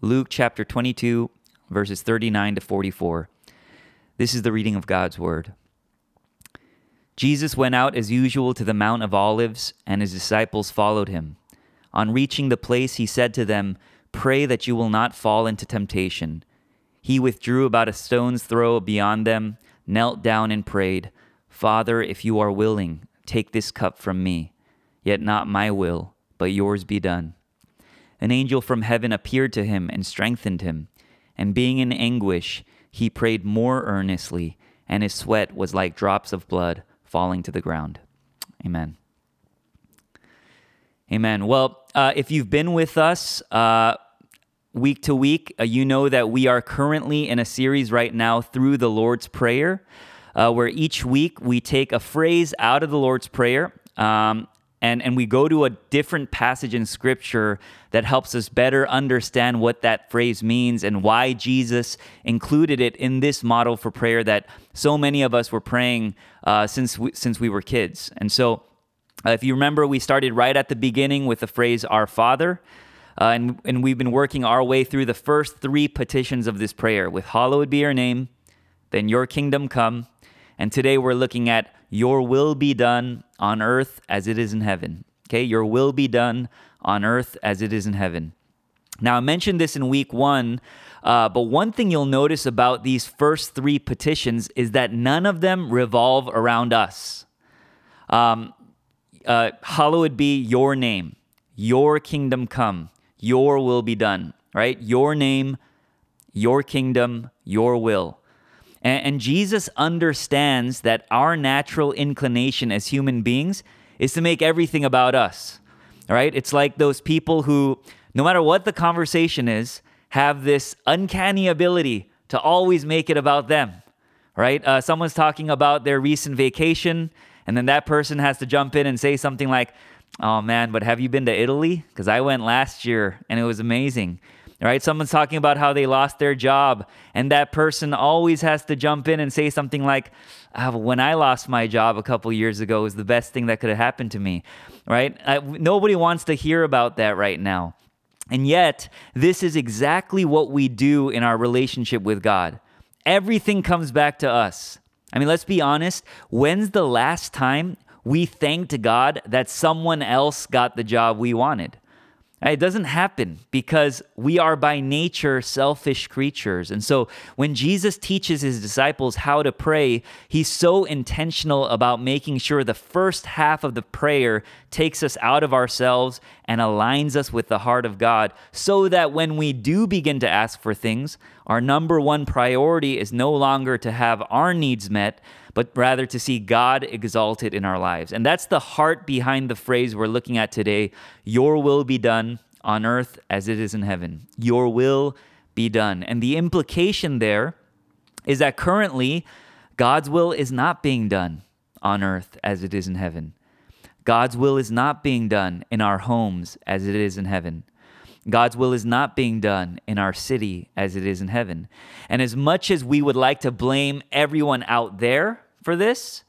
Luke chapter 22, verses 39 to 44. This is the reading of God's word. Jesus went out as usual to the Mount of Olives, and his disciples followed him. On reaching the place, he said to them, Pray that you will not fall into temptation. He withdrew about a stone's throw beyond them, knelt down, and prayed, Father, if you are willing, take this cup from me. Yet not my will, but yours be done. An angel from heaven appeared to him and strengthened him. And being in anguish, he prayed more earnestly, and his sweat was like drops of blood falling to the ground. Amen. Amen. Well, uh, if you've been with us uh, week to week, uh, you know that we are currently in a series right now through the Lord's Prayer, uh, where each week we take a phrase out of the Lord's Prayer um, and, and we go to a different passage in Scripture that helps us better understand what that phrase means and why Jesus included it in this model for prayer that so many of us were praying uh, since, we, since we were kids. And so, uh, if you remember, we started right at the beginning with the phrase Our Father. Uh, and, and we've been working our way through the first three petitions of this prayer with Hallowed be your name, then your kingdom come. And today we're looking at Your will be done on earth as it is in heaven. Okay, your will be done on earth as it is in heaven. Now, I mentioned this in week one, uh, but one thing you'll notice about these first three petitions is that none of them revolve around us. Um, uh, hallowed be your name, your kingdom come, your will be done, right? Your name, your kingdom, your will. And, and Jesus understands that our natural inclination as human beings is to make everything about us. Right? It's like those people who, no matter what the conversation is, have this uncanny ability to always make it about them. Right? Uh, someone's talking about their recent vacation, and then that person has to jump in and say something like, Oh man, but have you been to Italy? Because I went last year and it was amazing right? Someone's talking about how they lost their job, and that person always has to jump in and say something like, ah, "When I lost my job a couple years ago, was the best thing that could have happened to me," right? I, nobody wants to hear about that right now, and yet this is exactly what we do in our relationship with God. Everything comes back to us. I mean, let's be honest. When's the last time we thanked God that someone else got the job we wanted? It doesn't happen because we are by nature selfish creatures. And so when Jesus teaches his disciples how to pray, he's so intentional about making sure the first half of the prayer takes us out of ourselves and aligns us with the heart of God so that when we do begin to ask for things, our number one priority is no longer to have our needs met, but rather to see God exalted in our lives. And that's the heart behind the phrase we're looking at today Your will be done on earth as it is in heaven. Your will be done. And the implication there is that currently, God's will is not being done on earth as it is in heaven. God's will is not being done in our homes as it is in heaven. God's will is not being done in our city as it is in heaven. And as much as we would like to blame everyone out there for this,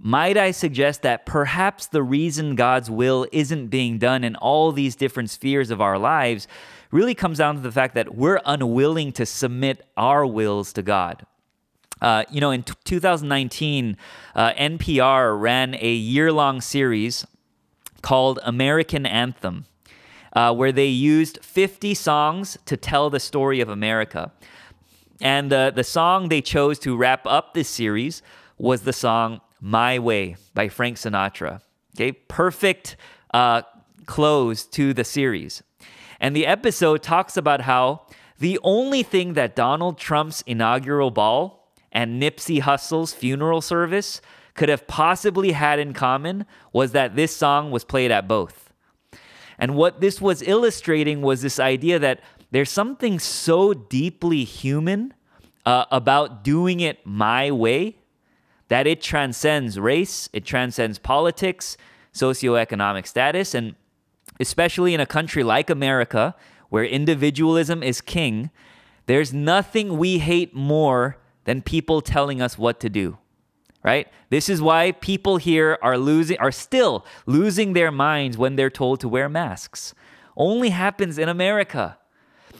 might I suggest that perhaps the reason God's will isn't being done in all these different spheres of our lives really comes down to the fact that we're unwilling to submit our wills to God. Uh, you know, in t- 2019, uh, NPR ran a year long series called American Anthem, uh, where they used 50 songs to tell the story of America. And uh, the song they chose to wrap up this series was the song My Way by Frank Sinatra. Okay, perfect uh, close to the series. And the episode talks about how the only thing that Donald Trump's inaugural ball and Nipsey Hussle's funeral service could have possibly had in common was that this song was played at both. And what this was illustrating was this idea that there's something so deeply human uh, about doing it my way that it transcends race, it transcends politics, socioeconomic status, and especially in a country like America, where individualism is king, there's nothing we hate more than people telling us what to do. Right? This is why people here are losing are still losing their minds when they're told to wear masks. Only happens in America.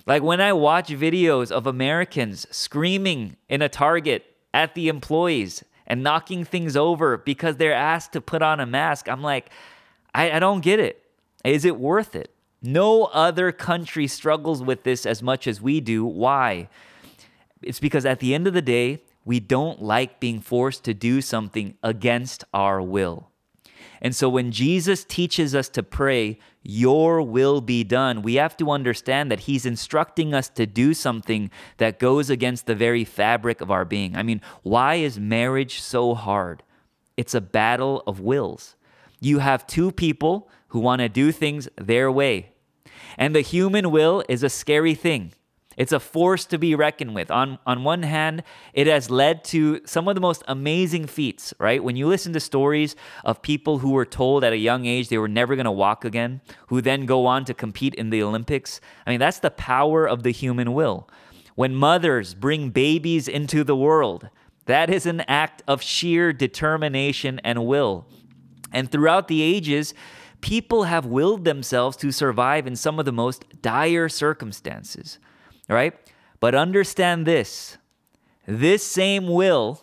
Like when I watch videos of Americans screaming in a Target at the employees and knocking things over because they're asked to put on a mask, I'm like, I, I don't get it. Is it worth it? No other country struggles with this as much as we do. Why? It's because at the end of the day, we don't like being forced to do something against our will. And so when Jesus teaches us to pray, Your will be done, we have to understand that He's instructing us to do something that goes against the very fabric of our being. I mean, why is marriage so hard? It's a battle of wills. You have two people who want to do things their way. And the human will is a scary thing. It's a force to be reckoned with. On, on one hand, it has led to some of the most amazing feats, right? When you listen to stories of people who were told at a young age they were never going to walk again, who then go on to compete in the Olympics, I mean, that's the power of the human will. When mothers bring babies into the world, that is an act of sheer determination and will. And throughout the ages, people have willed themselves to survive in some of the most dire circumstances right? But understand this this same will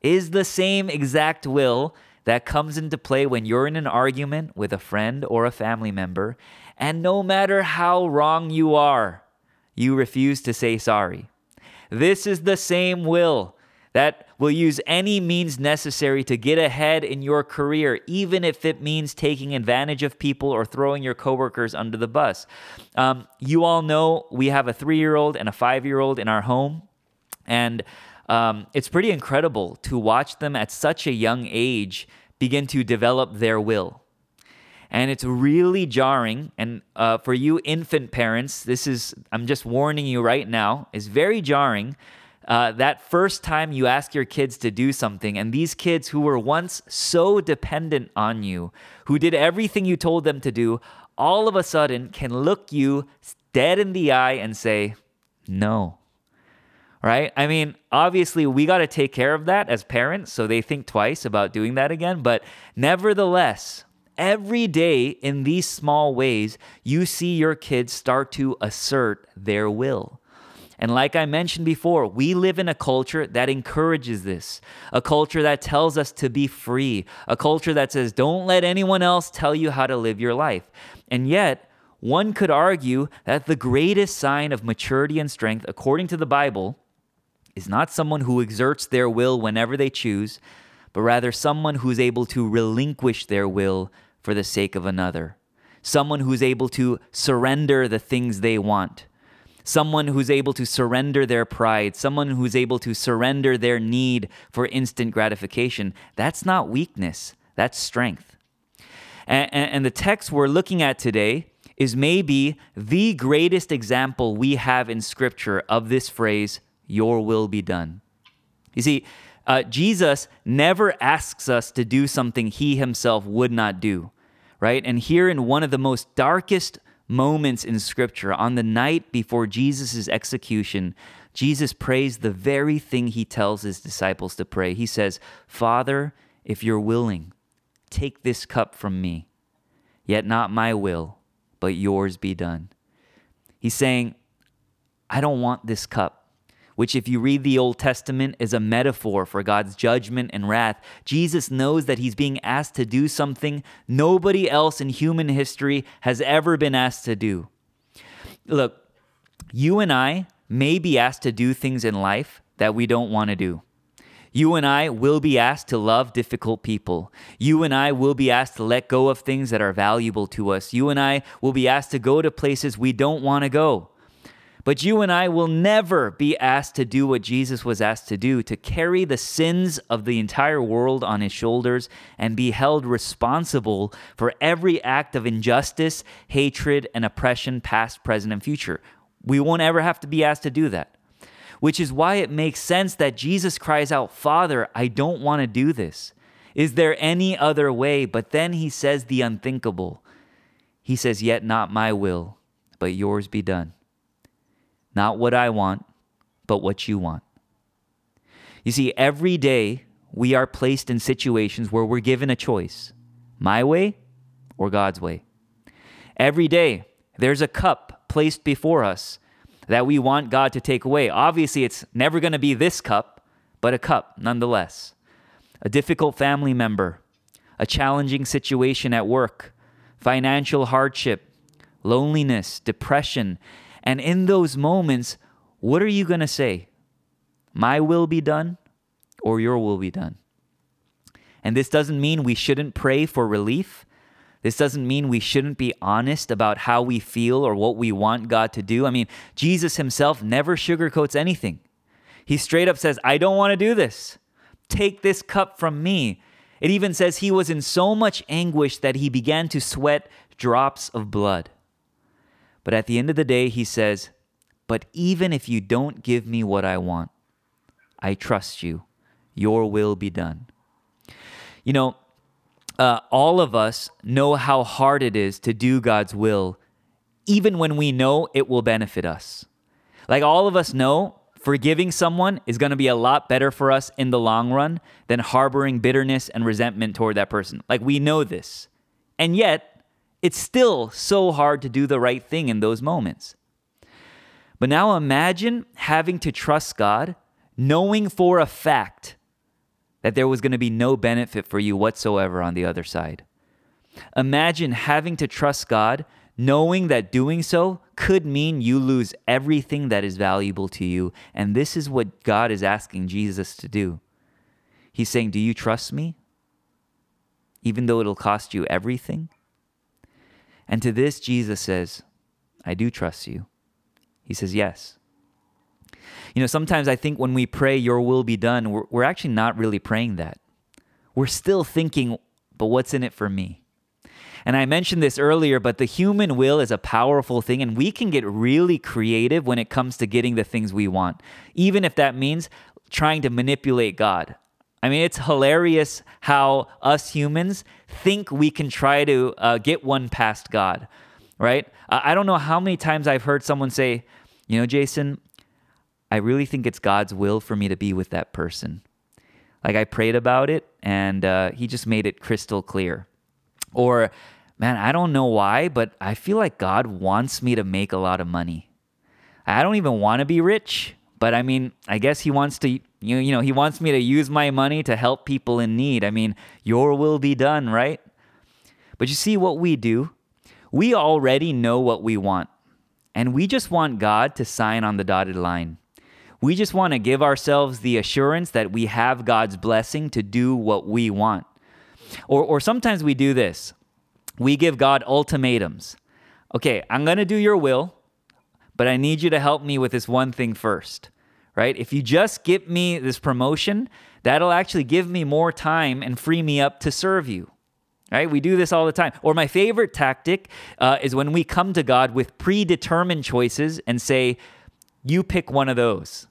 is the same exact will that comes into play when you're in an argument with a friend or a family member, and no matter how wrong you are, you refuse to say sorry. This is the same will that will use any means necessary to get ahead in your career, even if it means taking advantage of people or throwing your coworkers under the bus. Um, you all know we have a three year old and a five year old in our home, and um, it's pretty incredible to watch them at such a young age begin to develop their will. And it's really jarring. And uh, for you infant parents, this is, I'm just warning you right now, is very jarring uh, that first time you ask your kids to do something, and these kids who were once so dependent on you, who did everything you told them to do, all of a sudden can look you dead in the eye and say, no. Right? I mean, obviously, we got to take care of that as parents, so they think twice about doing that again. But nevertheless, every day in these small ways, you see your kids start to assert their will. And like I mentioned before, we live in a culture that encourages this, a culture that tells us to be free, a culture that says, don't let anyone else tell you how to live your life. And yet, one could argue that the greatest sign of maturity and strength, according to the Bible, is not someone who exerts their will whenever they choose, but rather someone who's able to relinquish their will for the sake of another. Someone who's able to surrender the things they want someone who's able to surrender their pride, someone who's able to surrender their need for instant gratification. That's not weakness, that's strength. And, and, the text we're looking at today is maybe the greatest example we have in Scripture of this phrase, Your will be done. You see, uh, Jesus never asks us to do something he himself would not do, right? And here in one of the most darkest moments in Scripture, on the night before Jesus' execution, Jesus prays the very thing he tells his disciples to pray. He says, Father, if you're willing, take this cup from me, yet not my will, but yours be done. He's saying, I don't want this cup which, if you read the Old Testament, is a metaphor for God's judgment and wrath. Jesus knows that he's being asked to do something nobody else in human history has ever been asked to do. Look, you and I may be asked to do things in life that we don't want to do. You and I will be asked to love difficult people. You and I will be asked to let go of things that are valuable to us. You and I will be asked to go to places we don't want to go. But you and I will never be asked to do what Jesus was asked to do to carry the sins of the entire world on his shoulders and be held responsible for every act of injustice, hatred, and oppression, past, present, and future. We won't ever have to be asked to do that. Which is why it makes sense that Jesus cries out, Father, I don't want to do this. Is there any other way? But then he says the unthinkable. He says, Yet not my will, but yours be done. Not what I want, but what you want. You see, every day we are placed in situations where we're given a choice my way or God's way. Every day there's a cup placed before us, that we want God to take away. Obviously, it's never going to be this cup, but a cup nonetheless. A difficult family member, a challenging situation at work, financial hardship, loneliness, depression. And in those moments, what are you going to say? My will be done or your will be done? And this doesn't mean we shouldn't pray for relief. This doesn't mean we shouldn't be honest about how we feel or what we want God to do. I mean, Jesus himself never sugarcoats anything. He straight up says, I don't want to do this. Take this cup from me. It even says he was in so much anguish that he began to sweat drops of blood. But at the end of the day, he says, But even if you don't give me what I want, I trust you. Your will be done. You know, uh, all of us know how hard it is to do God's will, even when we know it will benefit us. Like all of us know, forgiving someone is going to be a lot better for us in the long run than harboring bitterness and resentment toward that person. Like we know this. And yet, it's still so hard to do the right thing in those moments. But now imagine having to trust God, knowing for a fact that there was going to be no benefit for you whatsoever on the other side. Imagine having to trust God, knowing that doing so could mean you lose everything that is valuable to you. And this is what God is asking Jesus to do. He's saying, Do you trust me? Even though it'll cost you everything? And to this, Jesus says, I do trust you. He says, Yes. You know, sometimes I think when we pray, Your will be done, we're, we're actually not really praying that. We're still thinking, But what's in it for me? And I mentioned this earlier, but the human will is a powerful thing, and we can get really creative when it comes to getting the things we want, even if that means trying to manipulate God. I mean, it's hilarious how us humans think we can try to uh, get one past God, right? I don't know how many times I've heard someone say, you know, Jason, I really think it's God's will for me to be with that person. Like I prayed about it and uh, he just made it crystal clear. Or, man, I don't know why, but I feel like God wants me to make a lot of money. I don't even want to be rich, but I mean, I guess he wants to, you, you know, he wants me to use my money to help people in need. I mean, your will be done, right? But you see what we do? We already know what we want, and we just want God to sign on the dotted line. We just want to give ourselves the assurance that we have God's blessing to do what we want. Or, or sometimes we do this we give God ultimatums. Okay, I'm going to do your will, but I need you to help me with this one thing first, right? If you just give me this promotion, that'll actually give me more time and free me up to serve you. Right? We do this all the time. Or my favorite tactic uh, is when we come to God with predetermined choices and say, You pick one of those.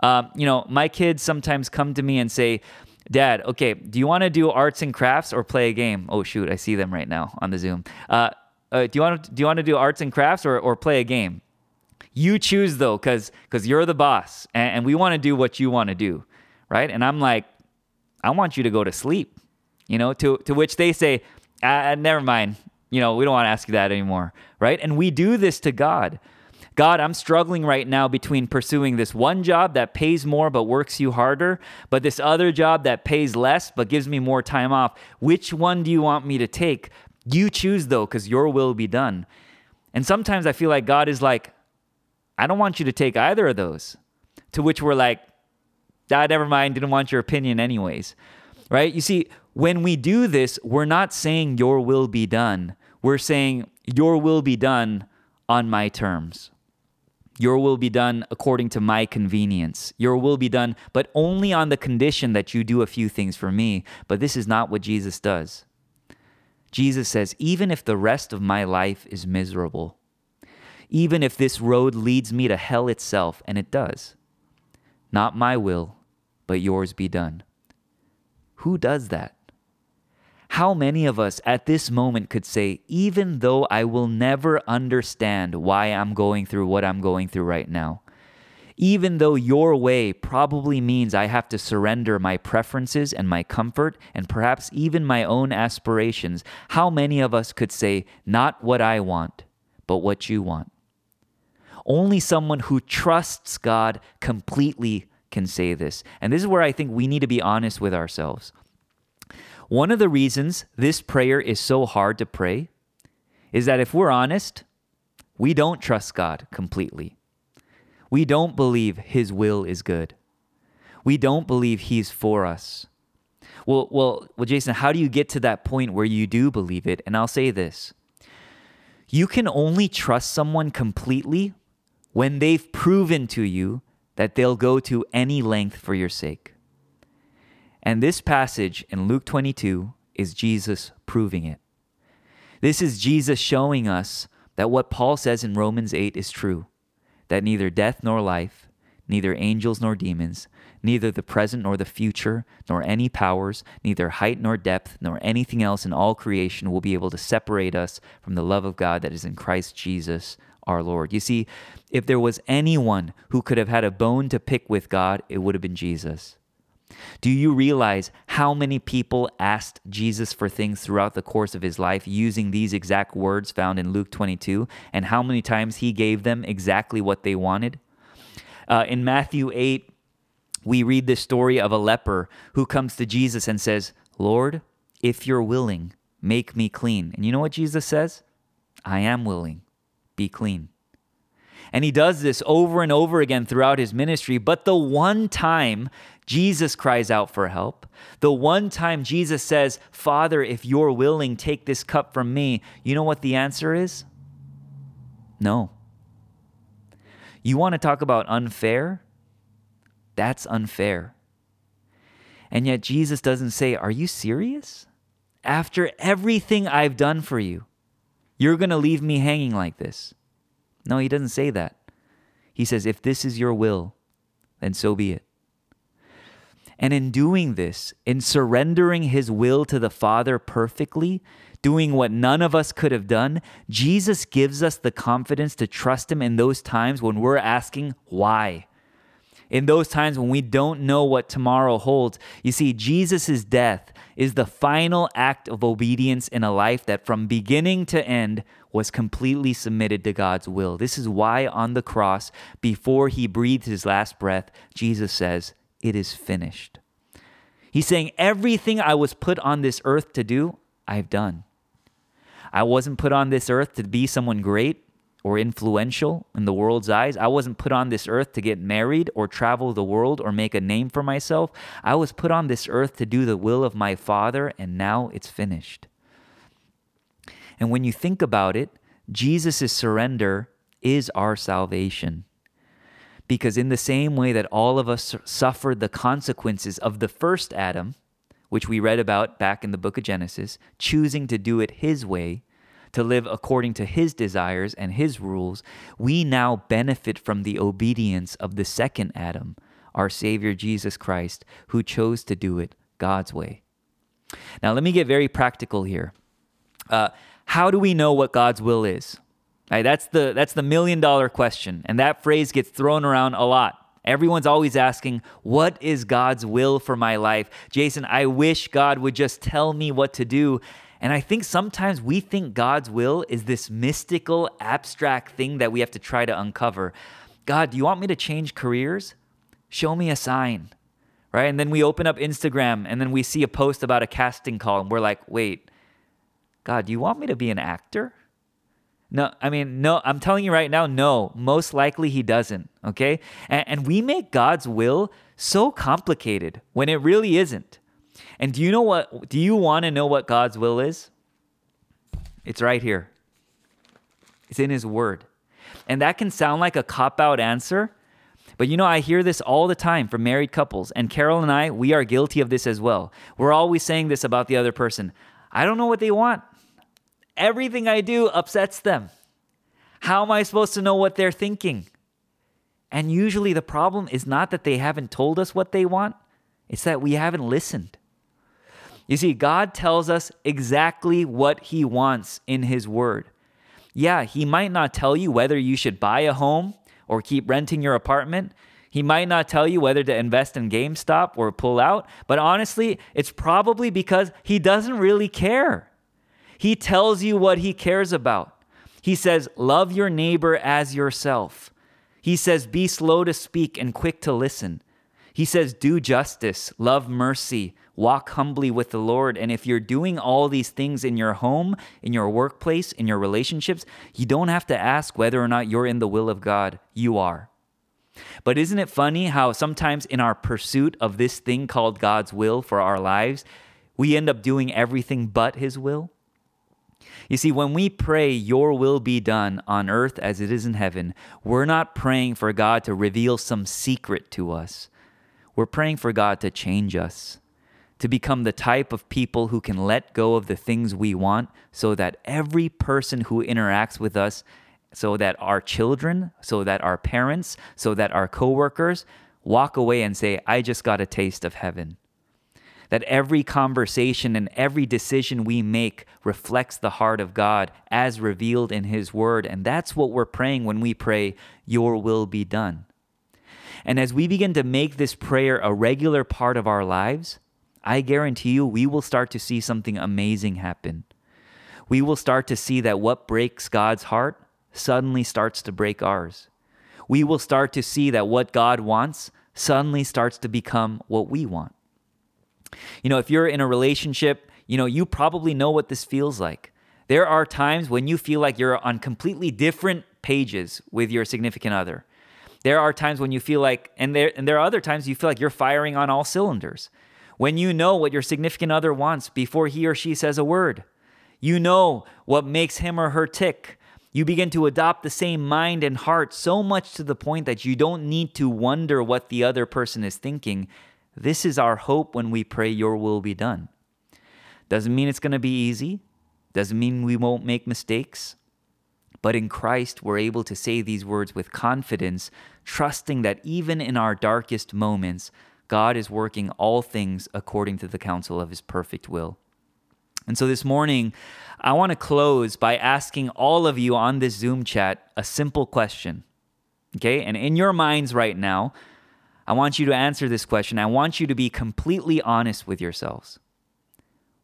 Um, you know, my kids sometimes come to me and say, Dad, okay, do you want to do arts and crafts or play a game? Oh shoot, I see them right now on the Zoom. Uh, uh, do you want to do do arts and crafts or, or play a game? You choose though, because because you're the boss, and, and we want to do what you want to do, right? And I'm like, I want you to go to sleep, you know. To to which they say, ah, never mind, you know, we don't want to ask you that anymore, right? And we do this to God. God, I'm struggling right now between pursuing this one job that pays more but works you harder, but this other job that pays less but gives me more time off. Which one do you want me to take? You choose though, because your will be done. And sometimes I feel like God is like, I don't want you to take either of those. To which we're like, ah, never mind, didn't want your opinion anyways. Right? You see, when we do this, we're not saying your will be done. We're saying your will be done on my terms. Your will be done according to my convenience. Your will be done, but only on the condition that you do a few things for me. But this is not what Jesus does. Jesus says, even if the rest of my life is miserable, even if this road leads me to hell itself, and it does, not my will, but yours be done. Who does that? How many of us at this moment could say, even though I will never understand why I'm going through what I'm going through right now, even though your way probably means I have to surrender my preferences and my comfort and perhaps even my own aspirations, how many of us could say, not what I want, but what you want? Only someone who trusts God completely can say this. And this is where I think we need to be honest with ourselves. One of the reasons this prayer is so hard to pray is that if we're honest, we don't trust God completely. We don't believe His will is good. We don't believe He's for us. Well, well, well, Jason, how do you get to that point where you do believe it? And I'll say this you can only trust someone completely when they've proven to you that they'll go to any length for your sake. And this passage in Luke 22 is Jesus proving it. This is Jesus showing us that what Paul says in Romans 8 is true that neither death nor life, neither angels nor demons, neither the present nor the future, nor any powers, neither height nor depth, nor anything else in all creation will be able to separate us from the love of God that is in Christ Jesus our Lord. You see, if there was anyone who could have had a bone to pick with God, it would have been Jesus. Do you realize how many people asked Jesus for things throughout the course of his life using these exact words found in Luke 22, and how many times he gave them exactly what they wanted? Uh, in Matthew 8, we read the story of a leper who comes to Jesus and says, Lord, if you're willing, make me clean. And you know what Jesus says? I am willing, be clean. And he does this over and over again throughout his ministry. But the one time Jesus cries out for help, the one time Jesus says, Father, if you're willing, take this cup from me, you know what the answer is? No. You want to talk about unfair? That's unfair. And yet Jesus doesn't say, Are you serious? After everything I've done for you, you're going to leave me hanging like this. No, he doesn't say that. He says, If this is your will, then so be it. And in doing this, in surrendering his will to the Father perfectly, doing what none of us could have done, Jesus gives us the confidence to trust him in those times when we're asking why. In those times when we don't know what tomorrow holds. You see, Jesus' death is the final act of obedience in a life that from beginning to end was completely submitted to God's will. This is why on the cross, before he breathed his last breath, Jesus says, It is finished. He's saying, Everything I was put on this earth to do, I've done. I wasn't put on this earth to be someone great or influential in the world's eyes. I wasn't put on this earth to get married or travel the world or make a name for myself. I was put on this earth to do the will of my Father, and now it's finished. And when you think about it, Jesus' surrender is our salvation. Because in the same way that all of us suffered the consequences of the first Adam, which we read about back in the book of Genesis, choosing to do it his way, to live according to his desires and his rules, we now benefit from the obedience of the second Adam, our Savior Jesus Christ, who chose to do it God's way. Now, let me get very practical here. Uh, how do we know what God's will is? Right, that's the that's the million dollar question, and that phrase gets thrown around a lot. Everyone's always asking, What is God's will for my life? Jason, I wish God would just tell me what to do. And I think sometimes we think God's will is this mystical, abstract thing that we have to try to uncover. God, do you want me to change careers? Show me a sign. Right? And then we open up Instagram and then we see a post about a casting call and we're like, wait, God, do you want me to be an actor? No, I mean, no, I'm telling you right now, no, most likely he doesn't, okay? And, and, we make God's will so complicated when it really isn't. And do you know what, do you want to know what God's will is? It's right here, it's in his word. And that can sound like a cop out answer, but you know, I hear this all the time from married couples, and Carol and I, we are guilty of this as well. We're always saying this about the other person I don't know what they want. Everything I do upsets them. How am I supposed to know what they're thinking? And usually the problem is not that they haven't told us what they want, it's that we haven't listened. You see, God tells us exactly what He wants in His Word. Yeah, He might not tell you whether you should buy a home or keep renting your apartment. He might not tell you whether to invest in GameStop or pull out, but honestly, it's probably because He doesn't really care. He tells you what he cares about. He says, Love your neighbor as yourself. He says, Be slow to speak and quick to listen. He says, Do justice, love mercy, walk humbly with the Lord. And if you're doing all these things in your home, in your workplace, in your relationships, you don't have to ask whether or not you're in the will of God. You are. But isn't it funny how sometimes in our pursuit of this thing called God's will for our lives, we end up doing everything but His will? You see, when we pray, Your will be done on earth as it is in heaven, we're not praying for God to reveal some secret to us. We're praying for God to change us, to become the type of people who can let go of the things we want so that every person who interacts with us so that our children, so that our parents, so that our coworkers walk away and say, I just got a taste of heaven. That every conversation and every decision we make reflects the heart of God as revealed in His Word. And that's what we're praying when we pray, Your will be done. And as we begin to make this prayer a regular part of our lives, I guarantee you we will start to see something amazing happen. We will start to see that what breaks God's heart suddenly starts to break ours. We will start to see that what God wants suddenly starts to become what we want. You know, if you're in a relationship, you know, you probably know what this feels like. There are times when you feel like you're on completely different pages with your significant other. There are times when you feel like, and there, and there are other times you feel like you're firing on all cylinders. When you know what your significant other wants before he or she says a word, you know what makes him or her tick. You begin to adopt the same mind and heart so much to the point that you don't need to wonder what the other person is thinking. This is our hope when we pray, Your will be done. Doesn't mean it's going to be easy, doesn't mean we won't make mistakes. But in Christ, we're able to say these words with confidence, trusting that even in our darkest moments, God is working all things according to the counsel of his perfect will. And so this morning, I want to close by asking all of you on this Zoom chat a simple question. Okay? And in your minds right now, I want you to answer this question. I want you to be completely honest with yourselves.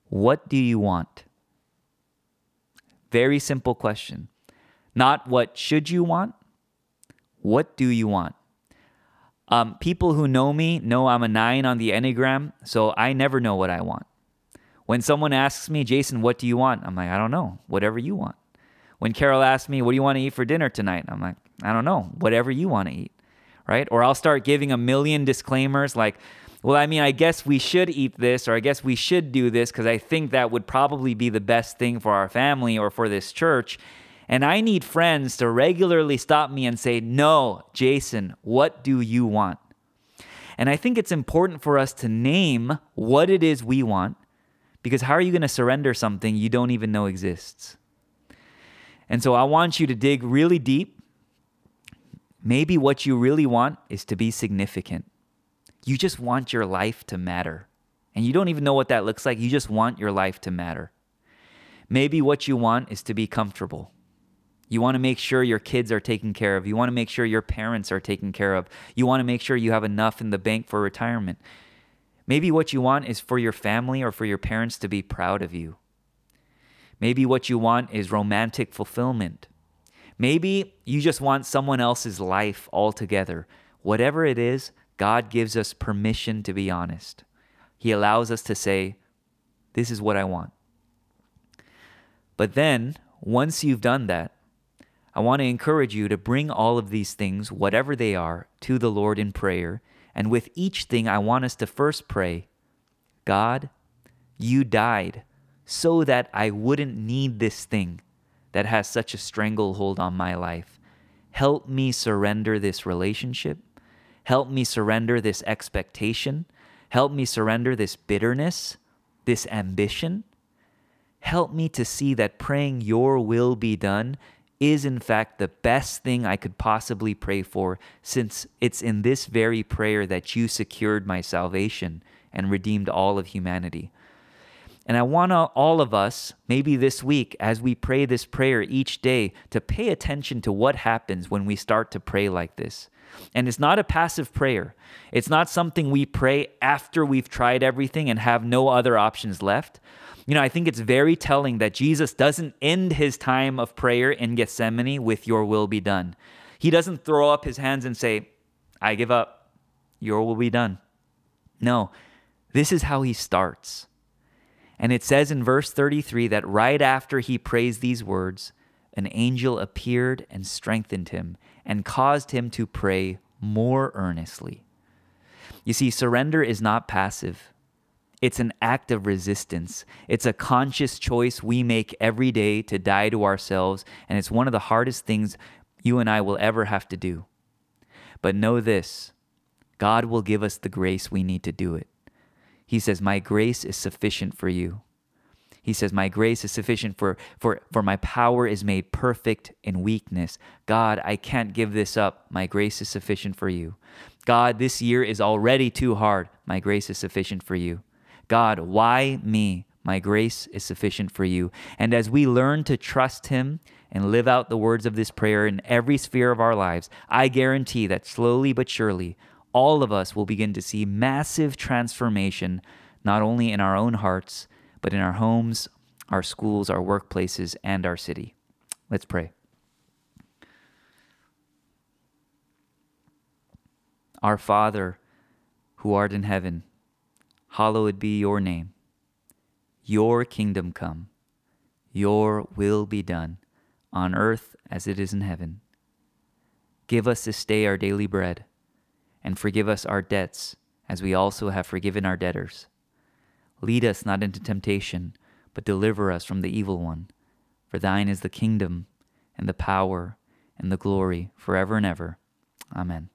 What do you want? Very simple question. Not what should you want? What do you want? Um, people who know me know I'm a nine on the Enneagram, so I never know what I want. When someone asks me, Jason, what do you want? I'm like, I don't know, whatever you want. When Carol asks me, what do you want to eat for dinner tonight? I'm like, I don't know, whatever you want to eat, right? Or I'll start giving a million disclaimers like, well, I mean, I guess we should eat this, or I guess we should do this because I think that would probably be the best thing for our family or for this church. And I need friends to regularly stop me and say, No, Jason, what do you want? And I think it's important for us to name what it is we want because how are you going to surrender something you don't even know exists? And so I want you to dig really deep. Maybe what you really want is to be significant. You just want your life to matter. And you don't even know what that looks like. You just want your life to matter. Maybe what you want is to be comfortable. You want to make sure your kids are taken care of. You want to make sure your parents are taken care of. You want to make sure you have enough in the bank for retirement. Maybe what you want is for your family or for your parents to be proud of you. Maybe what you want is romantic fulfillment. Maybe you just want someone else's life altogether. Whatever it is, God gives us permission to be honest. He allows us to say, This is what I want. But then, once you've done that, I want to encourage you to bring all of these things, whatever they are, to the Lord in prayer and with each thing, I want us to first pray God, you died so that I wouldn't need this thing that has such a stranglehold on my life. Help me surrender this relationship. Help me surrender this expectation. Help me surrender this bitterness, this ambition. Help me to see that praying your will be done is in fact the best thing I could possibly pray for, since it's in this very prayer that you secured my salvation and redeemed all of humanity. And I want all of us, maybe this week, as we pray this prayer each day, to pay attention to what happens when we start to pray like this. And it's not a passive prayer. It's not something we pray after we've tried everything and have no other options left. You know, I think it's very telling that Jesus doesn't end his time of prayer in Gethsemane with, Your will be done. He doesn't throw up his hands and say, I give up. Your will be done. No, this is how he starts. And it says in verse 33 that right after he prays these words, an angel appeared and strengthened him and caused him to pray more earnestly. You see, surrender is not passive. It's an act of resistance. It's a conscious choice we make every day to die to ourselves, and it's one of the hardest things you and I will ever have to do. But know this God will give us the grace we need to do it. He says, My grace is sufficient for you. He says, My grace is sufficient for, for, for my power is made perfect in weakness. God, I can't give this up. My grace is sufficient for you. God, this year is already too hard. My grace is sufficient for you. God, why me? My grace is sufficient for you. And as we learn to trust Him and live out the words of this prayer in every sphere of our lives, I guarantee that slowly but surely, all of us will begin to see massive transformation, not only in our own hearts, but in our homes, our schools, our workplaces, and our city. Let's pray. Our Father, who art in heaven, hallowed be your name. Your kingdom come, your will be done, on earth as it is in heaven. Give us this day our daily bread and forgive us our debts, as we also have forgiven our debtors. Lead us not into temptation, but deliver us from the evil one. For thine is the kingdom, and the power, and the glory, forever and ever. Amen.